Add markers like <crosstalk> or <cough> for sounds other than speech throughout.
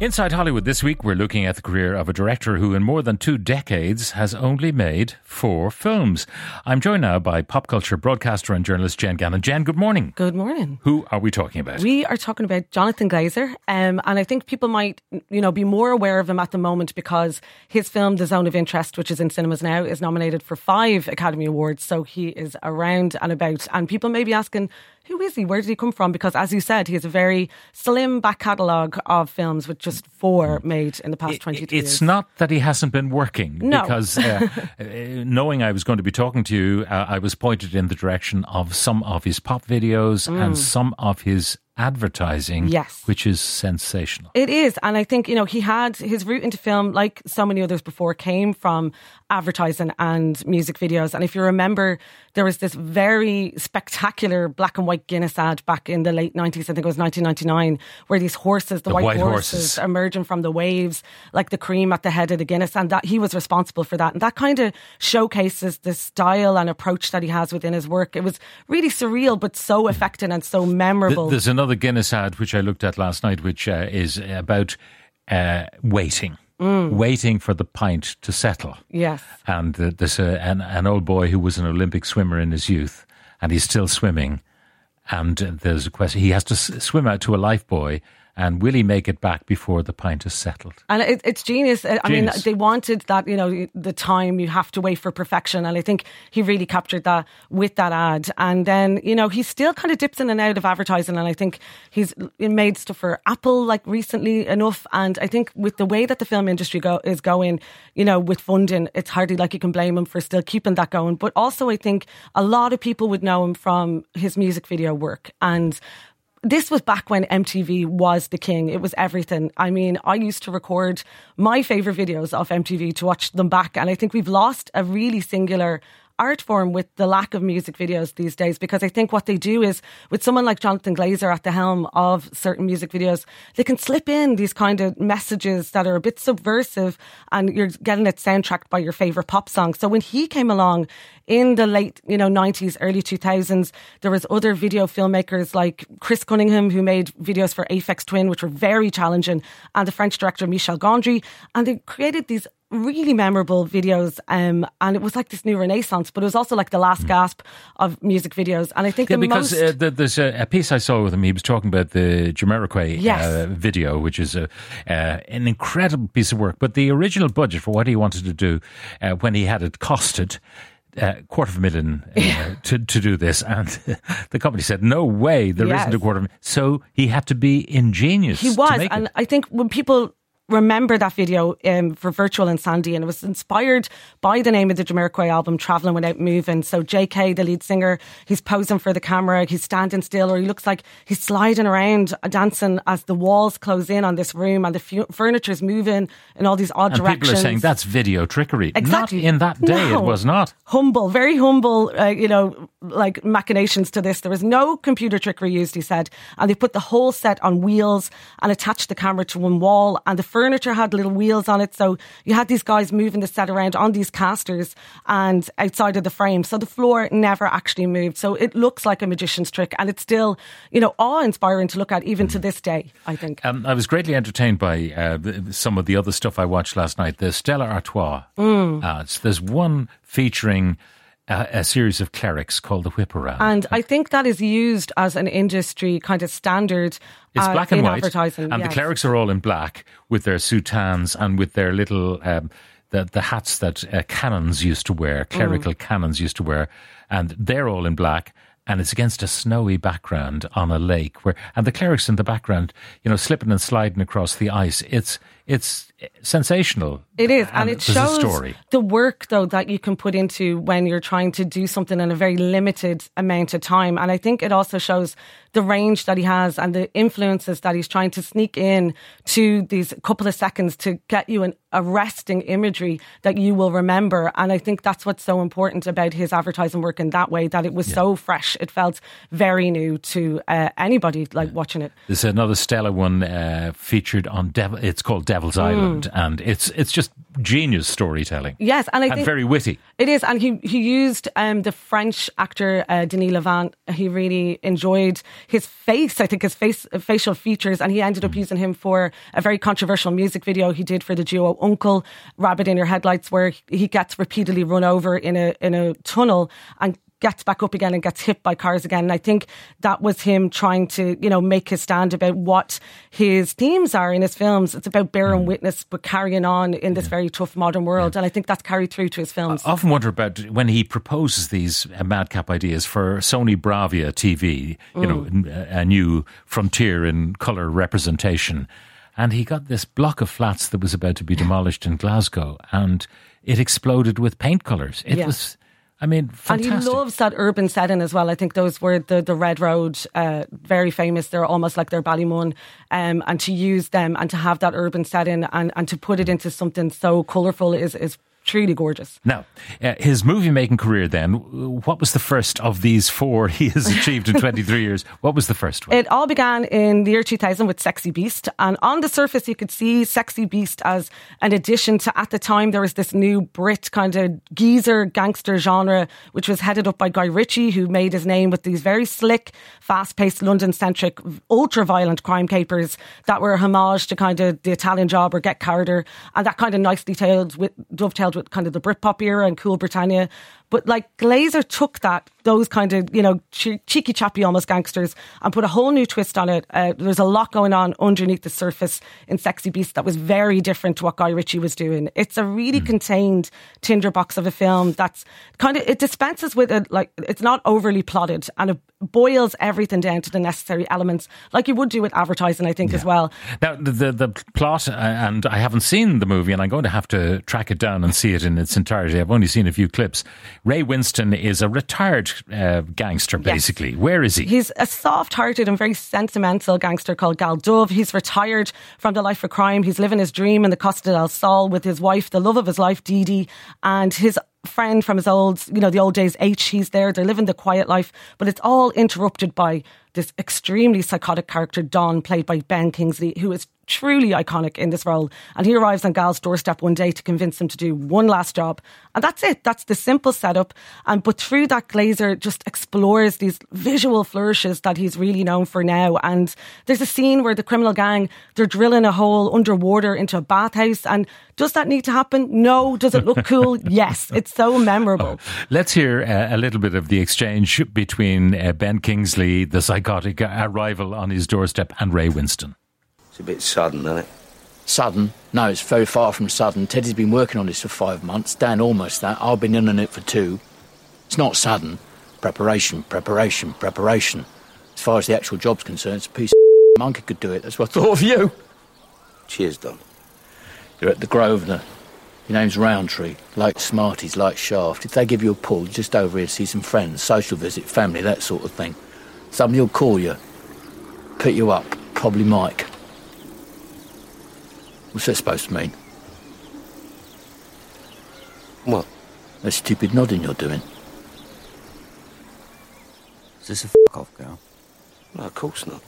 Inside Hollywood this week, we're looking at the career of a director who, in more than two decades, has only made four films. I'm joined now by pop culture broadcaster and journalist Jen Gannon. Jen, good morning. Good morning. Who are we talking about? We are talking about Jonathan Glazer, um, and I think people might, you know, be more aware of him at the moment because his film *The Zone of Interest*, which is in cinemas now, is nominated for five Academy Awards. So he is around and about, and people may be asking, who is he? Where did he come from? Because, as you said, he has a very slim back catalogue of films with just four made in the past It- 22 it's years. not that he hasn't been working No. because uh, <laughs> uh, knowing I was going to be talking to you, uh, I was pointed in the direction of some of his pop videos and some of his advertising. Yes. which is sensational. It is. And I think, you know, he had his route into film, like so many others before, came from advertising and music videos. And if you remember, there was this very spectacular black and white Guinness ad back in the late 90s, I think it was 1999, where these horses, the, The white, white horses, horses. emerging from the waves, like the cream at the head of the Guinness. And that he was responsible for that. And that kind of showcases the style and approach that he has within his work. It was really surreal, but so affecting and so memorable. There's another Guinness ad which I looked at last night, which uh, is about uh, waiting, Mm. waiting for the pint to settle. yes. And there's a, an, an old boy who was an Olympic swimmer in his youth, and he's still swimming. And there's a question: he has to s- swim out to a life buoy, and will he make it back before the pint is settled? And it, it's genius. I I mean, they wanted that, you know, the time you have to wait for perfection. And I think he really captured that with that ad. And then, you know, he still kind of dips in and out of advertising. And I think he's made stuff for Apple like recently enough. And I think with the way that the film industry go, is going, you know, with funding, it's hardly like you can blame him for still keeping that going. But also, I think a lot of people would know him from his music video work. And this was back when MTV was the king. It was everything. I mean, I used to record my favorite videos of MTV to watch them back. And I think we've lost a really singular art form with the lack of music videos these days because I think what they do is with someone like Jonathan Glazer at the helm of certain music videos, they can slip in these kind of messages that are a bit subversive and you're getting it soundtracked by your favorite pop song. So when he came along in the late, you know, 90s, early 2000s, there was other video filmmakers like Chris Cunningham who made videos for Aphex Twin, which were very challenging, and the French director Michel Gondry. And they created these really memorable videos. Um, and it was like this new renaissance, but it was also like the last gasp of music videos. And I think Hmm. Yeah, the because most. uh, th- there's a, a piece I saw with him. He was talking about the Jamiroquai Yes. uh, video, which is a, uh, an incredible piece of work. But the original budget for what he wanted to do, uh, when he had it costed. A quarter of a million uh, <laughs> to to do this, and <laughs> the company said, "No way, there Yes. not a quarter." Of a million. So he had to be ingenious. He to was, make and it. I think when people remember that video um, for Virtual Insanity, and it was inspired by the name of the Jamiroquai album, Traveling Without Moving. So Jay Kay, the lead singer, he's posing for the camera, he's standing still, or he looks like he's sliding around, uh, dancing as the walls close in on this room, and the fu- furniture's moving in all these odd and directions. people are saying that's video trickery. Exactly. Not in that day, No. it was not. humble, very humble, uh, you know, like machinations to this. There was no computer trickery used, he said. And they put the whole set on wheels and attached the camera to one wall. And the furniture had little wheels on it. So you had these guys moving the set around on these casters and outside of the frame. So the floor never actually moved. So it looks like a magician's trick. And it's still, you know, awe inspiring to look at even to this day, I think. Um, I was greatly entertained by uh, some of the other stuff I watched last night. The Stella Artois Mm. ads. There's one featuring a, a series of clerics called the Whip Around. And I think that is used as an industry kind of standard. It's uh, black and white, advertising. and the clerics are all in black with their soutanes and with their little um, the the hats that uh, canons used to wear, Mm. clerical canons used to wear, and they're all in black. And it's against a snowy background on a lake, where and the clerics in the background, you know, slipping and sliding across the ice. It's it's sensational. It is, and, it there's shows a story. the work though that you can put into when you're trying to do something in a very limited amount of time. And I think it also shows the range that he has and the influences that he's trying to sneak in to these couple of seconds to get you an arresting imagery that you will remember. And I think that's what's so important about his advertising work in that way that it was so fresh. It felt very new to uh, anybody like watching it. There's another Stella one uh, featured on Devil. It's called Devil's Mm. Island, and it's it's just genius storytelling. Yes, and I and think very witty. It is, and he he used um, the French actor uh, Denis Lavant. He really enjoyed his face. I think his face facial features, and he ended up using him for a very controversial music video he did for the duo UNKLE "Rabbit in Your Headlights," where he gets repeatedly run over in a in a tunnel and gets back up again and gets hit by cars again. And I think that was him trying to, you know, make his stand about what his themes are in his films. It's about bearing mm. witness, but carrying on in this very tough modern world. And I think that's carried through to his films. I often wonder about when he proposes these madcap ideas for Sony Bravia TV, you know, mm. a new frontier in colour representation. And he got this block of flats that was about to be demolished in Glasgow, and it exploded with paint colours. It Yeah. was, I mean, fantastic. And he loves that urban setting as well. I think those were the, the Red Road, uh, very famous. They're almost like their Ballymun. Um, and to use them and to have that urban setting and, and to put it into something so colourful is, is truly gorgeous. Now, uh, his movie making career then, what was the first of these four <laughs> he has achieved in 23 years? What was the first one? It all began in the year 2000 with Sexy Beast. And on the surface, you could see Sexy Beast as an addition to, at the time, there was this new Brit kind of geezer gangster genre, which was headed up by Guy Ritchie, who made his name with these very slick, fast paced, London centric, ultra violent crime capers that were a homage to kind of the Italian job or Get Carter. And that kind of nicely tailed with, dovetailed with kind of the Britpop era and Cool Britannia. But like Glazer took that, those kind of, you know, che- cheeky chappy almost gangsters and put a whole new twist on it. Uh, there's a lot going on underneath the surface in Sexy Beast that was very different to what Guy Ritchie was doing. It's a really contained tinderbox of a film that's kind of, it dispenses with it, like, it's not overly plotted and it boils everything down to the necessary elements, like you would do with advertising, I think, as well. Now, the, the, the plot, uh, and I haven't seen the movie, and I'm going to have to track it down and see it in its entirety. I've only seen a few clips. Ray Winstone is a retired uh, gangster, basically. Where is he? He's a soft hearted and very sentimental gangster called Gal Dove. He's retired from the life of crime. He's living his dream in the Costa del Sol with his wife, the love of his life, Dee Dee, and his friend from his old, you know, the old days, H. He's there. They're living the quiet life, but it's all interrupted by this extremely psychotic character, Don, played by Ben Kingsley, who is truly iconic in this role. And he arrives on Gal's doorstep one day to convince him to do one last job. And that's it. That's the simple setup. And but through that, Glazer just explores these visual flourishes that he's really known for now. And there's a scene where the criminal gang they're drilling a hole underwater into a bathhouse. And does that need to happen? No. Does it look cool? <laughs> yes. It's so memorable. Let's hear uh, a little bit of the exchange between uh, Ben Kingsley, the psychotic arrival on his doorstep, and Ray Winstone. It's a bit sudden, isn't it? Sudden? No, it's very far from sudden. Teddy's been working on this for five months. Dan almost that. I've been in on it for two. It's not sudden. Preparation, preparation, preparation. As far as the actual job's concerned, it's a piece of <laughs> monkey could do it. That's what I thought of you. Cheers, Don. You're at the Grosvenor. Your name's Roundtree. Like Smarties, like Shaft. If they give you a pull, just over here to see some friends, social visit, family, that sort of thing. Somebody will call you, pick you up, probably Mike. What's that supposed to mean? What? That stupid nodding you're doing. Is this a f off, girl? No, of course not.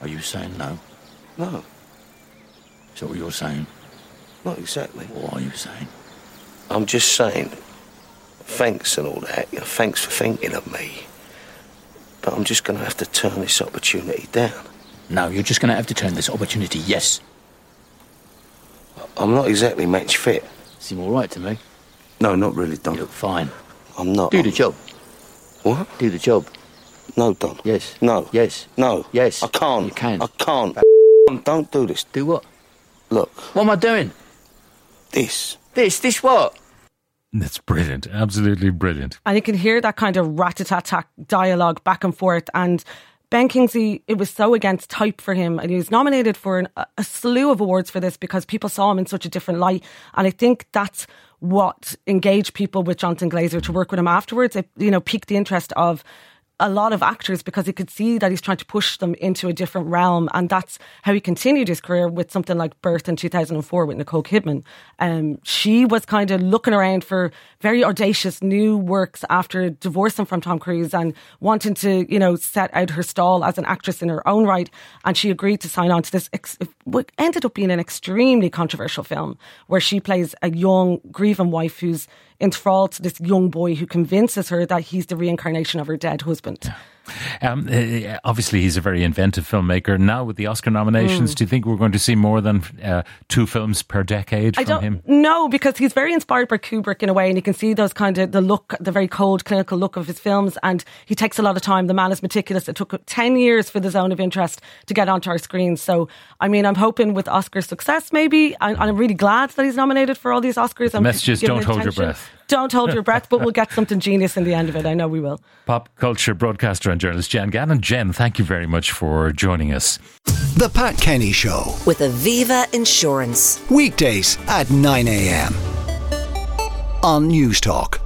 Are you saying no? No, Is that what you're saying? not exactly. What are you saying? I'm just saying, thanks and all that. You know, thanks for thinking of me. But I'm just going to have to turn this opportunity down. No, you're just going to have to turn this opportunity yes. I'm not exactly match fit. Seem all right to me. No, not really, Don. You Don. look fine. I'm not. Do the job. What? Do the job. No, Don. Yes. No. Yes. No. Yes. I can't. You can. I can't. Don't do this. Do what? Look, What am I doing? this. This, this what? That's brilliant. Absolutely brilliant. and you can hear that kind of rat-a-tat-tat dialogue back and forth. And Ben Kingsley, it was so against type for him, and he was nominated for an, a slew of awards for this because people saw him in such a different light. And I think that's what engaged people with Jonathan Glazer to work with him afterwards. It, you know, piqued the interest of a lot of actors because he could see that he's trying to push them into a different realm. And that's how he continued his career with something like Birth in 2004 with Nicole Kidman. Um, she was kind of looking around for very audacious new works after divorcing from Tom Cruise and wanting to, you know, set out her stall as an actress in her own right. And she agreed to sign on to this, ex- what ended up being an extremely controversial film where she plays a young, grieving wife who's enthralled to this young boy who convinces her that he's the reincarnation of her dead husband. Um, uh, obviously, he's a very inventive filmmaker. Now, with the Oscar nominations, do you think we're going to see more than uh, two films per decade I from don't him? No, because he's very inspired by Kubrick in a way, and you can see those kind of the look, the very cold, clinical look of his films. And he takes a lot of time. The man is meticulous. It took ten years for the Zone of Interest to get onto our screens. So, I mean, I'm hoping with Oscar success, maybe. I, I'm really glad that he's nominated for all these Oscars. The I'm message don't hold your breath. Don't hold your breath, but we'll get something genius in the end of it. I know we will. Pop culture broadcaster and journalist Jen Gannon. Jen, thank you very much for joining us. The Pat Kenny Show. With Aviva Insurance. Weekdays at 9 a.m. on News Talk.